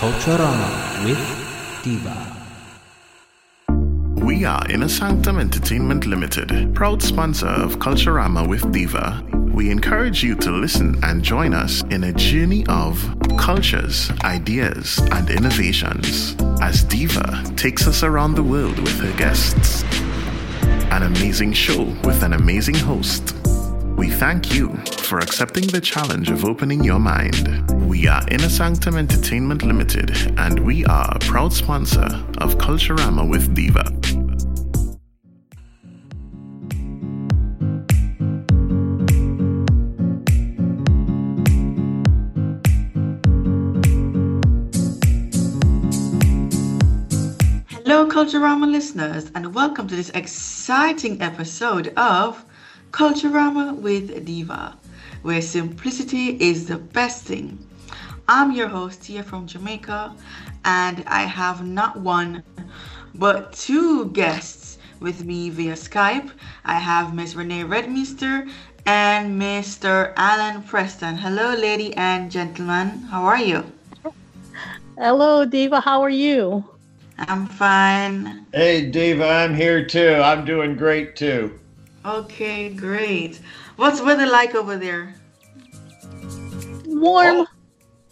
Culturama with Diva. We are Inner Sanctum Entertainment Limited, proud sponsor of Culturama with Diva. We encourage you to listen and join us in a journey of cultures, ideas, and innovations as Diva takes us around the world with her guests. An amazing show with an amazing host. We thank you for accepting the challenge of opening your mind. We are Inner Sanctum Entertainment Limited, and we are a proud sponsor of Culturama with Diva. Hello, Culturama listeners, and welcome to this exciting episode of Culturama with Diva, where simplicity is the best thing. I'm your host here from Jamaica, and I have not one but two guests with me via Skype. I have Miss Renee Redminster and Mr. Alan Preston. Hello, lady and gentlemen. How are you? Hello, Diva. How are you? I'm fine. Hey, Diva, I'm here too. I'm doing great too. Okay, great. What's weather like over there? Warm. Oh,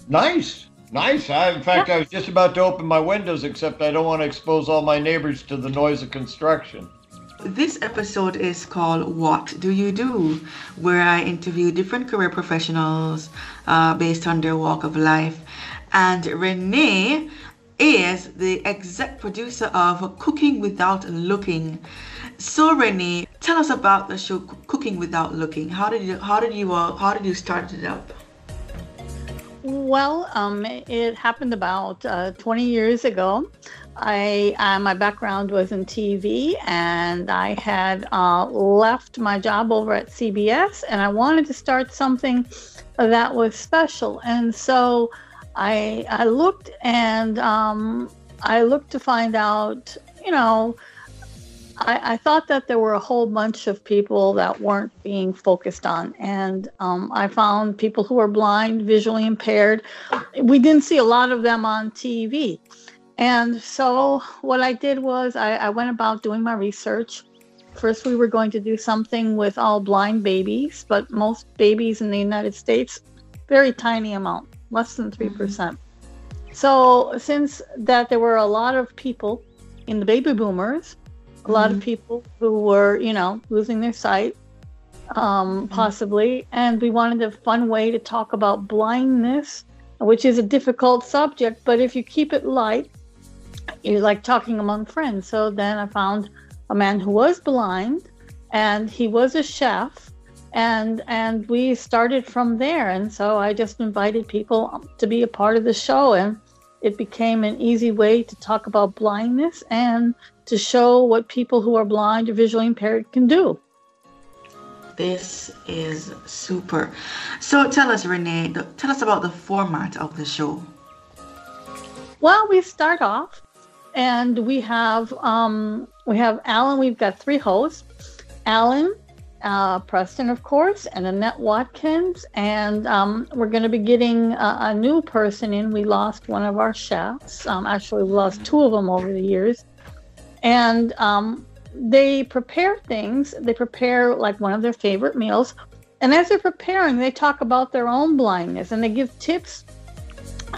nice. Nice. I, in fact, I was just about to open my windows, except I don't want to expose all my neighbors to the noise of construction. This episode is called What Do You Do? where I interview different career professionals uh, based on their walk of life. And Renee is the exec producer of Cooking Without Looking. So Renee, tell us about the show Cooking Without Looking. How did you how did you uh, how did you start it up? Well, um, it happened about uh, 20 years ago. I uh, my background was in TV, and I had uh, left my job over at CBS, and I wanted to start something that was special. And so I I looked and um, I looked to find out, you know, I, I, thought that there were a whole bunch of people that weren't being focused on, and um, I found people who are blind, visually impaired. We didn't see a lot of them on TV, and so what I did was I, I went about doing my research. First, we were going to do something with all blind babies, but most babies in the United States, very tiny amount, less than 3%. percent So, since that there were a lot of people in the baby boomers a lot of people who were, you know, losing their sight, um, possibly. And we wanted a fun way to talk about blindness, which is a difficult subject, but if you keep it light, you're like talking among friends. So then I found a man who was blind and he was a chef and and we started from there and so I just invited people to be a part of the show and it became an easy way to talk about blindness and to show what people who are blind or visually impaired can do. This is super. So tell us, Renee, tell us about the format of the show. Well, we start off and we have um, we have Alan. We've got three hosts: Alan, uh, Preston, of course, and Annette Watkins. And um, we're going to be getting a, a, new person in. We lost one of our chefs. Um, actually, we lost two of them over the years and um, they prepare things. They prepare like one of their favorite meals, and as they're preparing, they talk about their own blindness and they give tips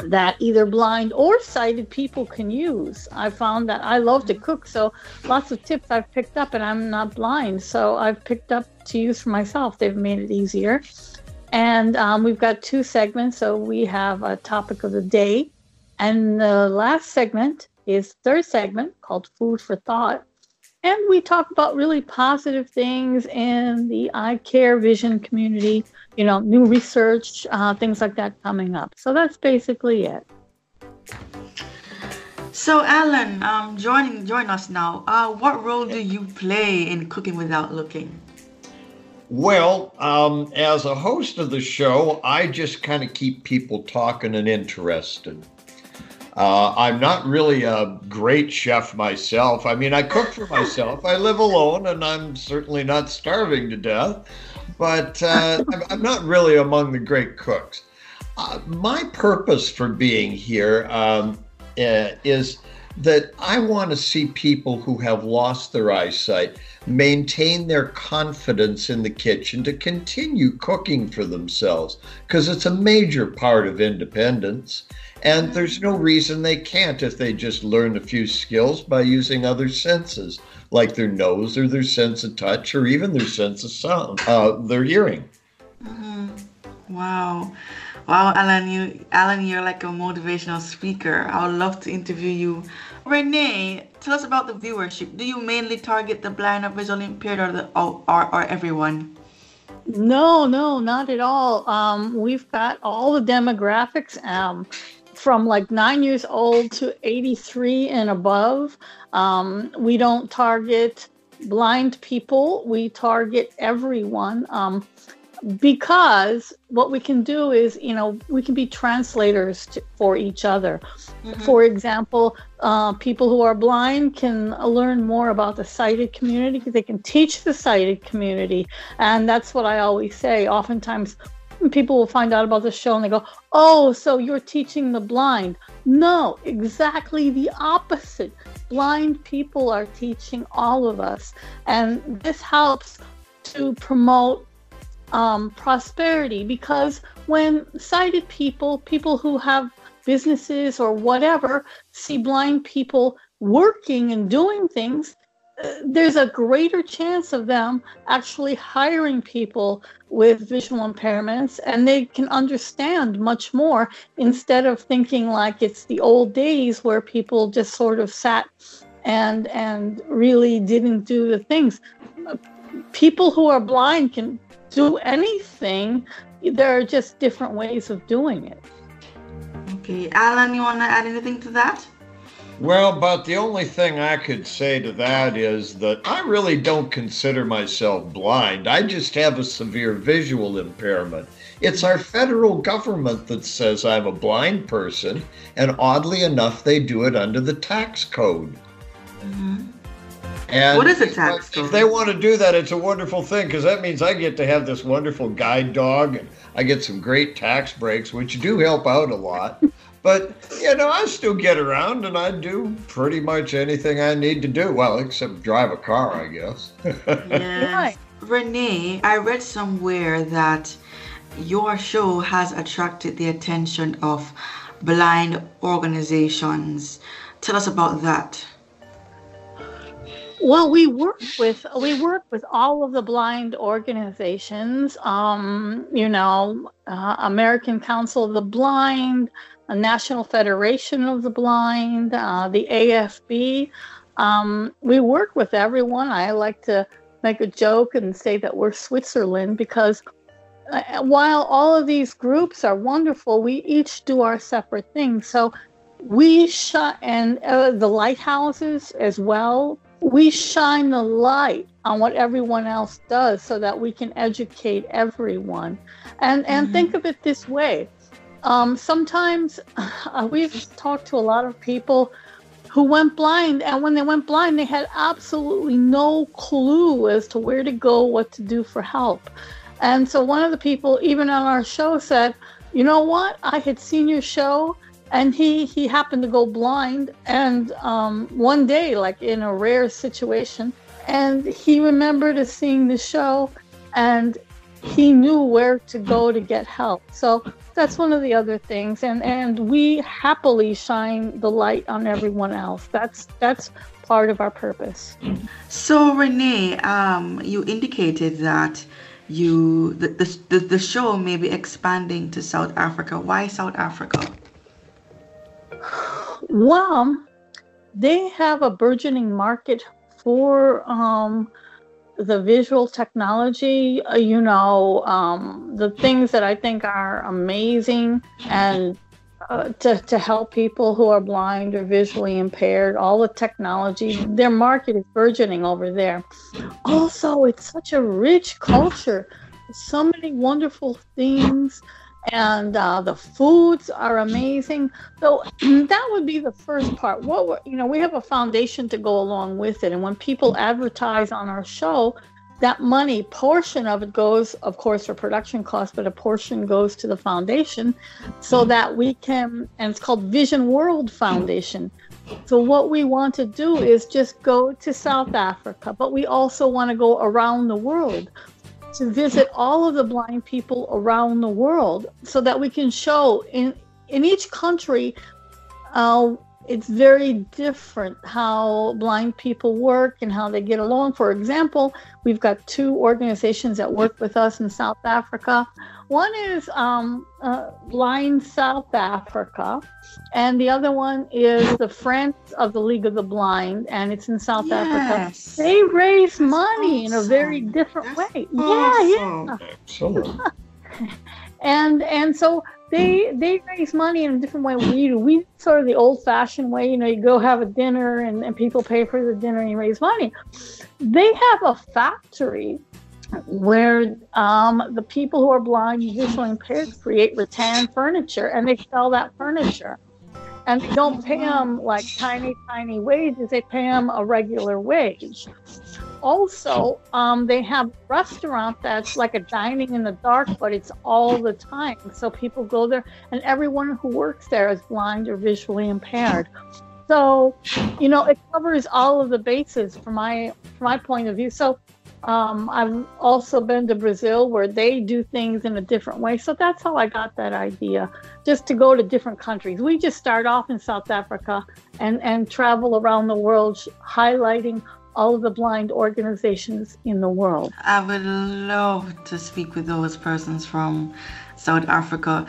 that either blind or sighted people can use. I found that I love to cook, so lots of tips I've picked up, and I'm not blind, so I've picked up to use for myself. They've made it easier. And um, we've got two segments. So we have a topic of the day, and the last segment is third segment called Food for Thought. And we talk about really positive things in the eye care vision community, you know, new research, uh, things like that coming up. So that's basically it. So, Alan, um, joining join us now. Uh, what role do you play in Cooking Without Looking? Well, um, as a host of the show, I just kind of keep people talking and interested. Uh, I'm not really a great chef myself. I mean, I cook for myself. I live alone, and I'm certainly not starving to death. But uh, I'm, not really among the great cooks. Uh, my purpose for being here um, uh, is that I want to see people who have lost their eyesight maintain their confidence in the kitchen to continue cooking for themselves because it's a major part of independence. And there's no reason they can't if they just learn a few skills by using other senses, like their nose or their sense of touch or even their sense of sound, uh, their hearing. Mm-hmm. Wow. Wow, Alan, you Alan, you're like a motivational speaker. I would love to interview you. Renee, tell us about the viewership. Do you mainly target the blind or visually impaired or the or, or, or everyone? No, no, not at all. Um, we've got all the demographics um, from like nine years old to 83 and above. Um, we don't target blind people, we target everyone. Um, because what we can do is you know we can be translators to, for each other mm-hmm. for example uh, people who are blind can learn more about the sighted community because they can teach the sighted community and that's what i always say oftentimes people will find out about the show and they go oh so you're teaching the blind. No exactly the opposite. Blind people are teaching all of us and this helps to promote um, prosperity because when sighted people, people who have businesses or whatever, see blind people working and doing things, there's a greater chance of them actually hiring people with visual impairments and they can understand much more instead of thinking like it's the old days where people just sort of sat and and really didn't do the things people who are blind can do anything. There are just different ways of doing it. Okay, Alan, you want to add anything to that? Well, but the only thing I could say to that is that I really don't consider myself blind. I just have a severe visual impairment. It's our federal government that says I'm a blind person, and oddly enough, they do it under the tax code. Mm-hmm. And what is a tax code? If they want to do that, it's a wonderful thing because that means I get to have this wonderful guide dog and I get some great tax breaks, which do help out a lot. but, you know, I still get around and I do pretty much anything I need to do. Well, except drive a car, I guess. yes. Renee, I read somewhere that your show has attracted the attention of blind organizations. Tell us about that. Well, we work with we work with all of the blind organizations. Um, you know, uh, American Council of the Blind, the National Federation of the Blind, uh, the AFB. Um, we work with everyone. I like to make a joke and say that we're Switzerland because uh, while all of these groups are wonderful, we each do our separate things. So we shut and uh, the lighthouses as well we shine the light on what everyone else does so that we can educate everyone and and mm-hmm. think of it this way um, sometimes uh, we've talked to a lot of people who went blind and when they went blind they had absolutely no clue as to where to go what to do for help. And so one of the people even on our show said you know what? I had seen your show and he he happened to go blind and um, one day like in a rare situation and he remembered seeing the show and he knew where to go to get help. So that's one of the other things. And and we happily shine the light on everyone else. That's that's part of our purpose. So renee um, you indicated that you the, the, the show may be expanding to south africa. Why south africa? Well, they have a burgeoning market for um, the visual technology. Uh, you know, um, the things that I think are amazing and uh, to, to help people who are blind or visually impaired, all the technology. Their market is burgeoning over there. Also, it's such a rich culture, so many wonderful things, and uh, the foods are amazing. So that would be the first part. What we're, you know, we have a foundation to go along with it, and when people advertise on our show, that money portion of it goes of course for production costs but a portion goes to the foundation so that we can and it's called vision world foundation so what we want to do is just go to south africa but we also want to go around the world to visit all of the blind people around the world so that we can show in in each country uh, it's very different how blind people work and how they get along. For example, we've got two organizations that work with us in South Africa. One is um, uh, Blind South Africa, and the other one is the Friends of the League of the Blind, and it's in South Yes. Africa. They raise money in a very different That's way. Yeah, yeah awesome. Excellent. and and so they they raise money in a different way. We do we sort of the old fashioned way you know you go have a dinner and, and people pay for the dinner and you raise money. They have a factory where um, the people who are blind and visually impaired create rattan furniture and they sell that furniture. And they don't pay them like tiny tiny wages. They pay them a regular wage also um, they have restaurant that's like a dining in the dark but it's all the time. So people go there and everyone who works there is blind or visually impaired. So you know it covers all of the bases from my from my point of view. So um, i've also been to brazil where they do things in a different way. So that's how i got that idea just to go to different countries. We just start off in south africa and and travel around the world highlighting all of the blind organizations in the world. I would love to speak with those persons from South Africa.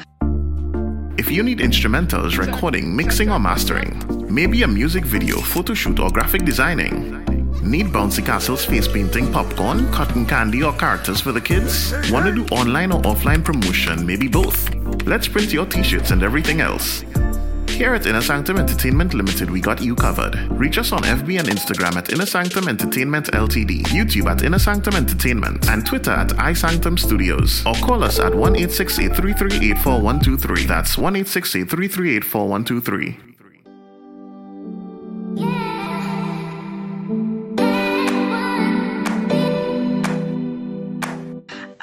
If you need instrumentals, recording, mixing, or mastering, maybe a music video, photo shoot, or graphic designing. Need bouncy castles, face painting, popcorn, cotton candy, or characters for the kids? Want to do online or offline promotion? Maybe both. Let's print your t shirts and everything else. Here at Inner Sanctum Entertainment Limited, we got you covered. Reach us on FB and Instagram at Inner Sanctum Entertainment Ltd, YouTube at Inner Sanctum Entertainment, and Twitter at iSanctum Studios. Or call us at 1 868 That's 1 868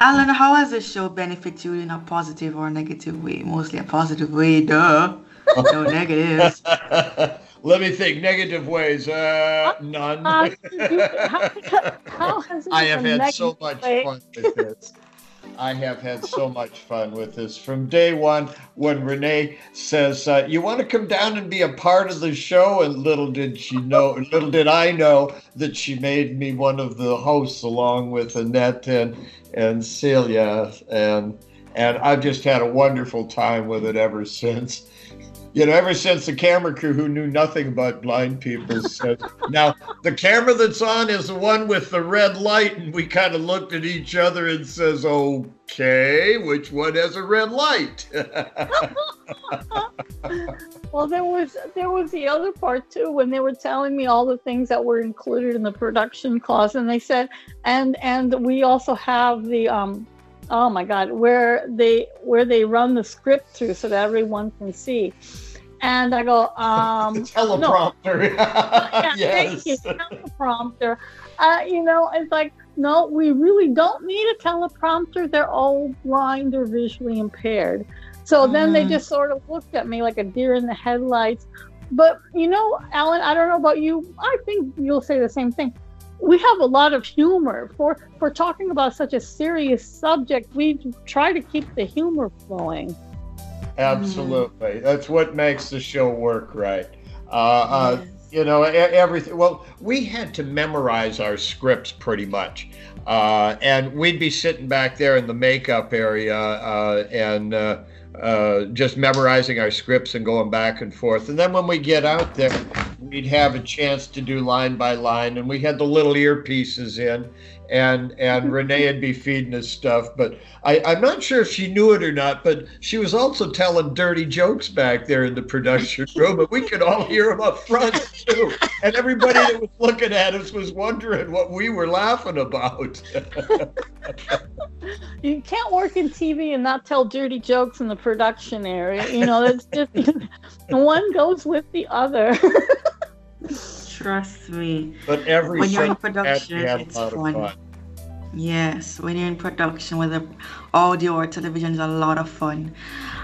Alan, how has this show benefited you in a positive or negative way? Mostly a positive way, duh. No negatives. Let me think. Negative ways. Uh, none. Uh, how, how has I have had so much way? fun with this. I have had so much fun with this from day one. When Renee says, uh, "You want to come down and be a part of the show," and little did she know, little did I know that she made me one of the hosts along with Annette and and Celia, and and I've just had a wonderful time with it ever since. You know, ever since the camera crew who knew nothing about blind people said, now the camera that's on is the one with the red light, and we kind of looked at each other and says, okay, which one has a red light? Well, there was there was the other part too when they were telling me all the things that were included in the production clause and they said, and and we also have the um, oh my God, where they where they run the script through so that everyone can see, and I go um, teleprompter. yeah, yes. thank you, teleprompter. Uh, you know, it's like, no, we really don't need a teleprompter. They're all blind or visually impaired. So then they Mhm. just sort of looked at me like a deer in the headlights. But, you know, Alan, I don't know about you. I think you'll say the same thing. We have a lot of humor for for talking about such a serious subject. We try to keep the humor flowing. Absolutely. That's what makes the show work right. Uh, uh, you know, everything. Well, we had to memorize our scripts pretty much. Uh, and we'd be sitting back there in the makeup area uh, and uh, uh, just memorizing our scripts and going back and forth. And then when we get out there, we'd have a chance to do line by line, and we had the little earpieces in, and and Renee would be feeding us stuff. But I, I'm not sure if she knew it or not, but she was also telling dirty jokes back there in the production room, and we could all hear them up front too. And everybody that was looking at us was wondering what we were laughing about. you can't work in TV and not tell dirty jokes in the production area. You know, that's just one goes with the other. Trust me. But every When you're in production, had to it's fun. fun. Yes, when you're in production, with whether audio or television, is a lot of fun.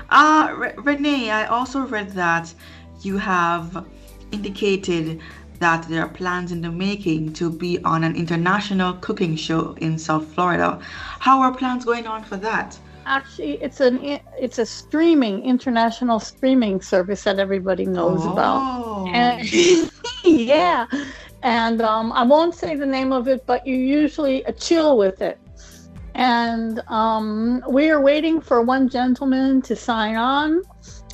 Uh, Re- Renee, I also read that you have indicated that there are plans in the making to be on an international cooking show in South Florida. How are plans going on for that? Actually, it's an it's a streaming international streaming service that everybody knows about. Oh. And yeah, and um, I won't say the name of it, but you usually chill with it. And um, we are waiting for one gentleman to sign on.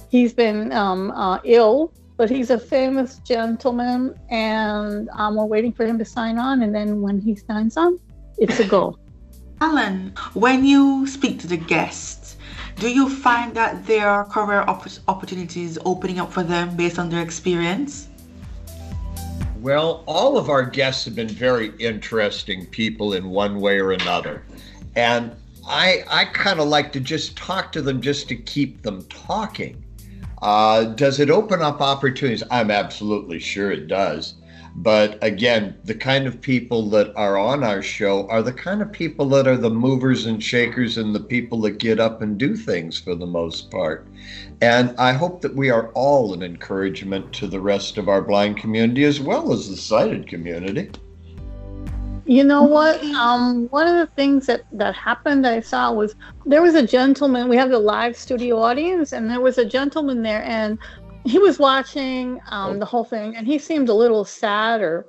He's been um, uh, ill, but he's a famous gentleman, and we're waiting for him to sign on. And then when he signs on, it's a go. Alan, when you speak to the guests, do you find that there are career opp- opportunities opening up for them based on their experience? Well, all of our guests have been very interesting people in one way or another. And I I kind of like to just talk to them just to keep them talking. Uh, does it open up opportunities? I'm absolutely sure it does. But again, the kind of people that are on our show are the kind of people that are the movers and shakers and the people that get up and do things for the most part. And I hope that we are all an encouragement to the rest of our blind community as well as the sighted community. You know what? Um, one of the things that that happened I saw was there was a gentleman. We have the live studio audience, and there was a gentleman there, and he was watching um, the whole thing, and he seemed a little sad or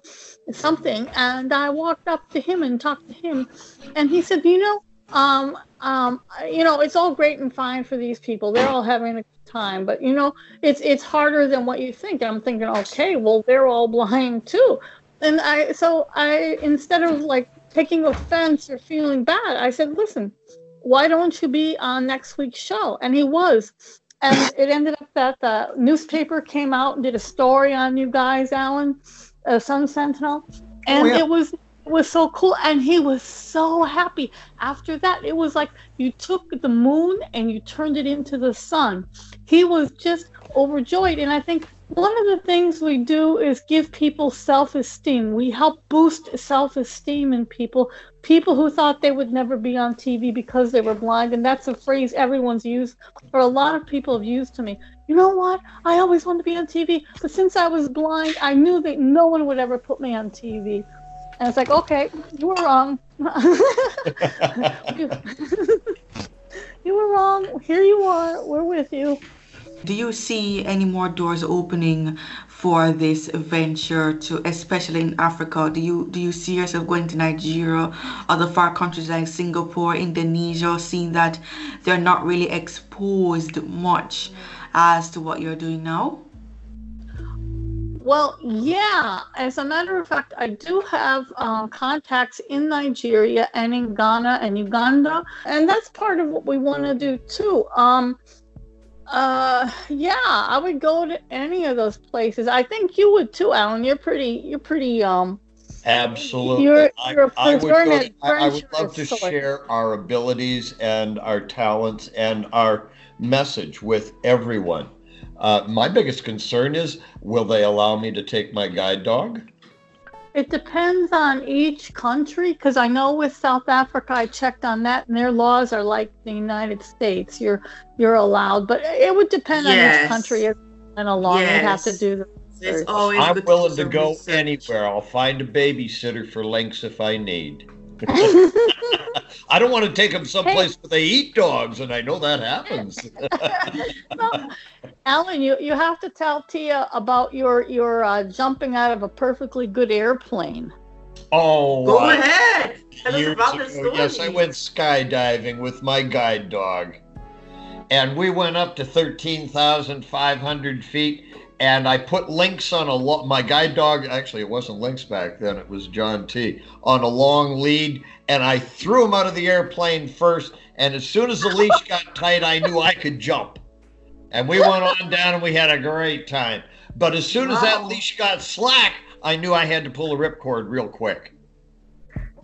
something. And I walked up to him and talked to him, and he said, "You know, um, um, you know, it's all great and fine for these people. They're all having a good time, but you know, it's it's harder than what you think." And I'm thinking, okay, well, they're all blind too and I so I instead of like taking offense or feeling bad, I said, "Listen, why don't you be on next week's show?" And he was, and it ended up that the newspaper came out and did a story on you guys, Alan, uh, Sun Sentinel, and yeah. it was it was so cool, and he was so happy. After that, it was like you took the moon and you turned it into the sun. He was just overjoyed, and I think one of the things we do is give people self esteem. We help boost self esteem in people, people who thought they would never be on TV because they were blind. And that's a phrase everyone's used, or a lot of people have used to me. You know what? I always wanted to be on TV, but since I was blind, I knew that no one would ever put me on TV. And it's like, okay, you were wrong. you were wrong. Here you are. We're with you. Do you see any more doors opening for this venture to especially in Africa? Do you do you see yourself going to Nigeria, other far countries like Singapore, Indonesia, seeing that they're not really exposed much as to what you're doing now? Well, yeah. As a matter of fact, I do have uh, contacts in Nigeria and in Ghana and Uganda, and that's part of what we want to do too. Um, uh, yeah, I would go to any of those places. I think you would too, Alan. You're pretty. You're pretty. Um, Absolutely. You're- I- you're I, would go- I- I would love to share our abilities and our talents and our message with everyone. Uh, my biggest concern is will they allow me to take my guide dog? It depends on each country because I know with South Africa I checked on that and their laws are like the United States. You're you're allowed, but it would depend on each country as and along. You'd have to do the It's always I'm willing do to go research. anywhere. I'll find a babysitter for Lynx if I need. I don't want to take them someplace where they eat dogs, and I know that happens. No, Alan, you, you have to tell Tia about your your uh, jumping out of a perfectly good airplane. oh, Go uh, ahead. Tell us about the ago, yes, I went skydiving with my guide dog. And we went up to 13,500 feet. And I put Lynx on a lo- my guide dog. Actually, it wasn't Lynx back then; it was John T. on a long lead, and I threw him out of the airplane first. And as soon as the leash got tight, I knew I could jump. And we went on down, and we had a great time. But as soon as that leash got slack, I knew I had to pull the ripcord real quick.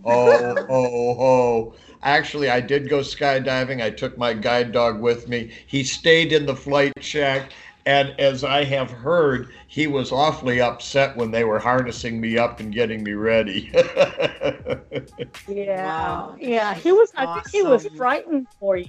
Oh, oh, oh. Actually, I did go skydiving. I took my guide dog with me. He stayed in the flight shack. And as I have heard, he was awfully upset when they were harnessing me up and getting me ready. Yeah, Wow. yeah. He was. I think he was frightened for you.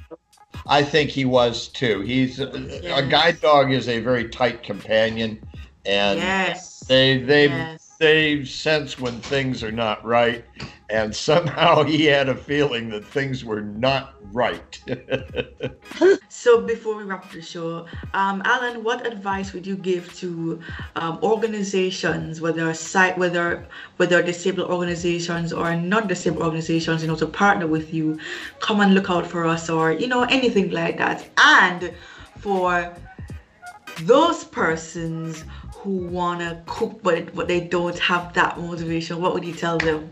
I think he was too. He's uh, a guide dog is a very tight companion, and Yes. they they Yes. They sense when things are not right, and somehow he had a feeling that things were not right. So before we wrap the show, um, Alan, what advice would you give to um, organizations, whether site, whether whether disabled organizations or non-disabled organizations, you know, to partner with you, come and look out for us, or you know, anything like that, and for those persons who wanna cook but but they don't have that motivation, what would you tell them?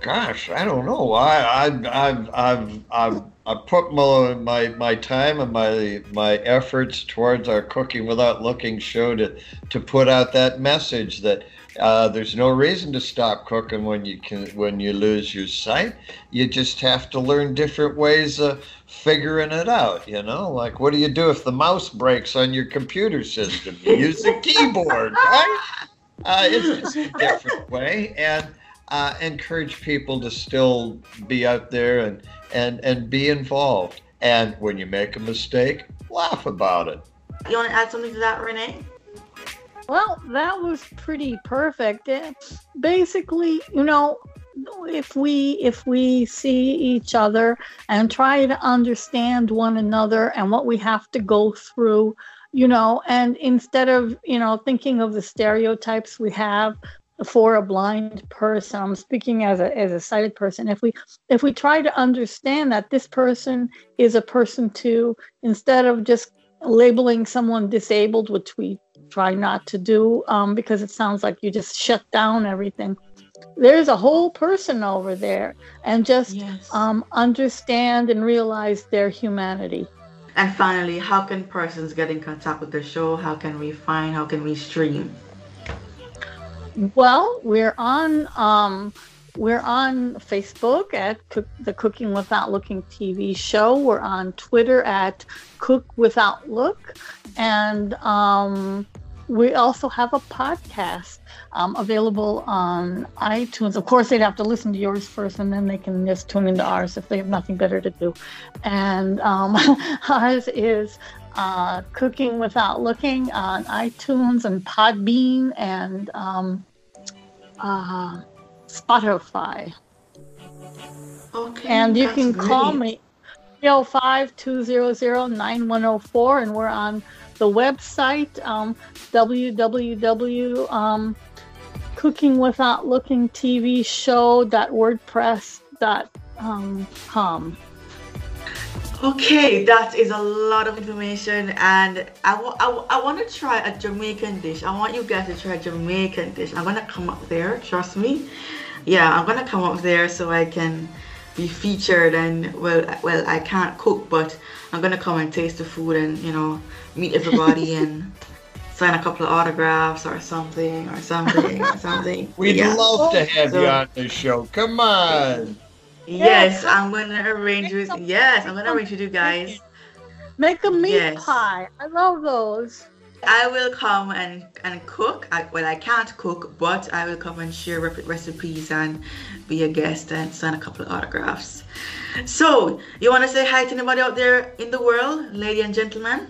Gosh, I don't know. I I've I've I've I've, I've put my, my my time and my my efforts towards our cooking without looking show to to put out that message that uh, there's no reason to stop cooking when you can when you lose your sight. You just have to learn different ways of figuring it out. You know, like what do you do if the mouse breaks on your computer system? You use a keyboard, right? Uh, it's just a different way and uh, encourage people to still be out there and, and, and be involved. And when you make a mistake, laugh about it. You want to add something to that, Renee? Well, that was pretty perfect. Basically, you know, if we if we see each other and try to understand one another and what we have to go through, you know, and instead of, you know, thinking of the stereotypes we have for a blind person, I'm speaking as a as a sighted person. If we if we try to understand that this person is a person too, instead of just labeling someone disabled, which we try not to do um, because it sounds like you just shut down everything. There's a whole person over there, and just Yes. um, understand and realize their humanity. And finally, how can persons get in contact with the show? How can we find? How can we stream? Well, we're on um, we're on Facebook at Cook, the Cooking Without Looking TV show. We're on Twitter at Cook Without Look, and um, we also have a podcast um, available on iTunes. Of course, they'd have to listen to yours first, and then they can just tune into ours if they have nothing better to do. And um, ours is uh, Cooking Without Looking on iTunes and Podbean and um, uh, Spotify. Okay. And you can call me 305 200 9104, and we're on the website um, www. Um. Okay, that is a lot of information, and I I I want to try a Jamaican dish. I want you guys to try a Jamaican dish. I'm gonna come up there, trust me. Yeah, I'm gonna come up there so I can be featured. And well, well, I can't cook, but I'm gonna come and taste the food and you know meet everybody and sign a couple of autographs or something or something or something. We'd Yeah. love to have So- you on the show. Come on. Yes, Yes. I'm gonna arrange with. Yes, I'm gonna arrange with you guys. Make a meat Yes. pie. I love those. I will come and and cook. I, well, I can't cook, but I will come and share recipes and be a guest and sign a couple of autographs. So, you want to say hi to anybody out there in the world, lady and gentlemen?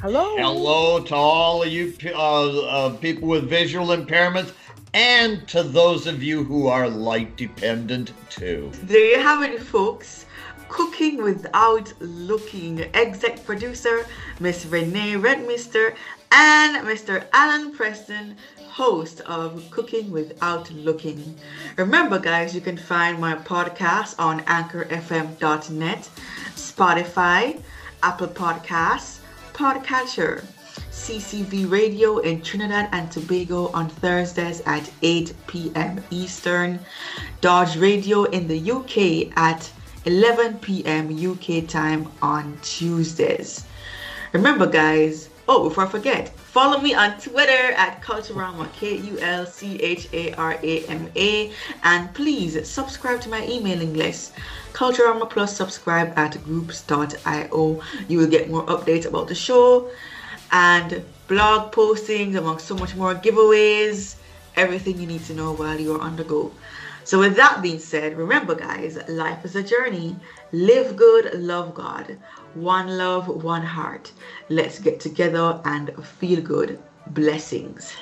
Hello. Hello to all of you uh, uh, people with visual impairments and to those of you who are light dependent too. There you have it, folks. Cooking without looking. Exec producer Miss Renee Redmister and Mr. Alan Preston, host of Cooking Without Looking. Remember, guys, you can find my podcast on anchorfm.net, Spotify, Apple Podcasts, podcatcher. CCV Radio in Trinidad and Tobago on Thursdays at 8 p.m. Eastern, Dodge Radio in the UK at 11 p.m. UK time on Tuesdays. Remember, guys, oh, before I forget, follow me on Twitter at Culturama, K U L C H A R A M A, and please subscribe to my emailing list. Culturama Plus subscribe at groups.io. You will get more updates about the show and blog postings, among so much more giveaways, everything you need to know while you're on the go. So, with that being said, remember, guys, life is a journey. Live good, love God. One love, one heart. Let's get together and feel good. Blessings.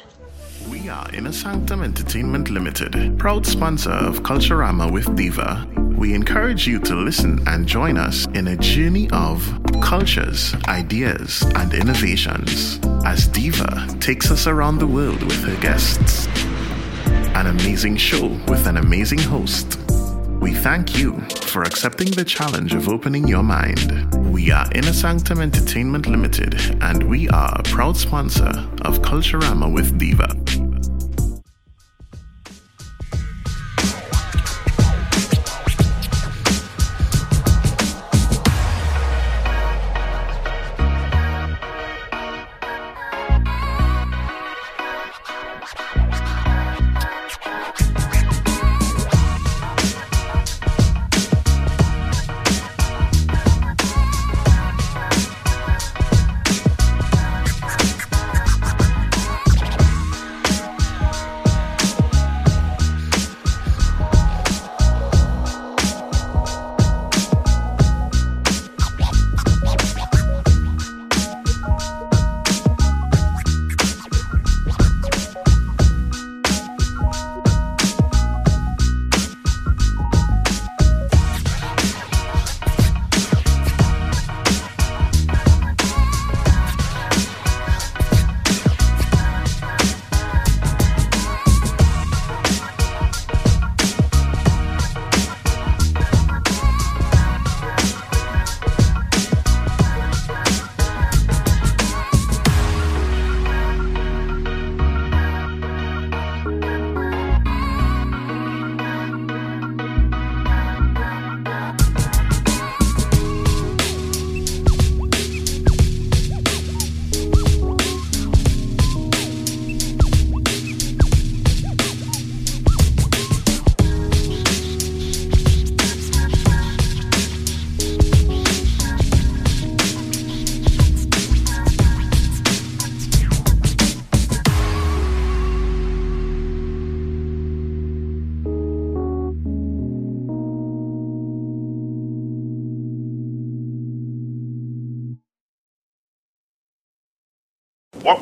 We are Inner Sanctum Entertainment Limited, proud sponsor of Culturama with Diva. We encourage you to listen and join us in a journey of cultures, ideas, and innovations as Diva takes us around the world with her guests. An amazing show with an amazing host. We thank you for accepting the challenge of opening your mind. We are Inner Sanctum Entertainment Limited, and we are a proud sponsor of Culturama with Diva.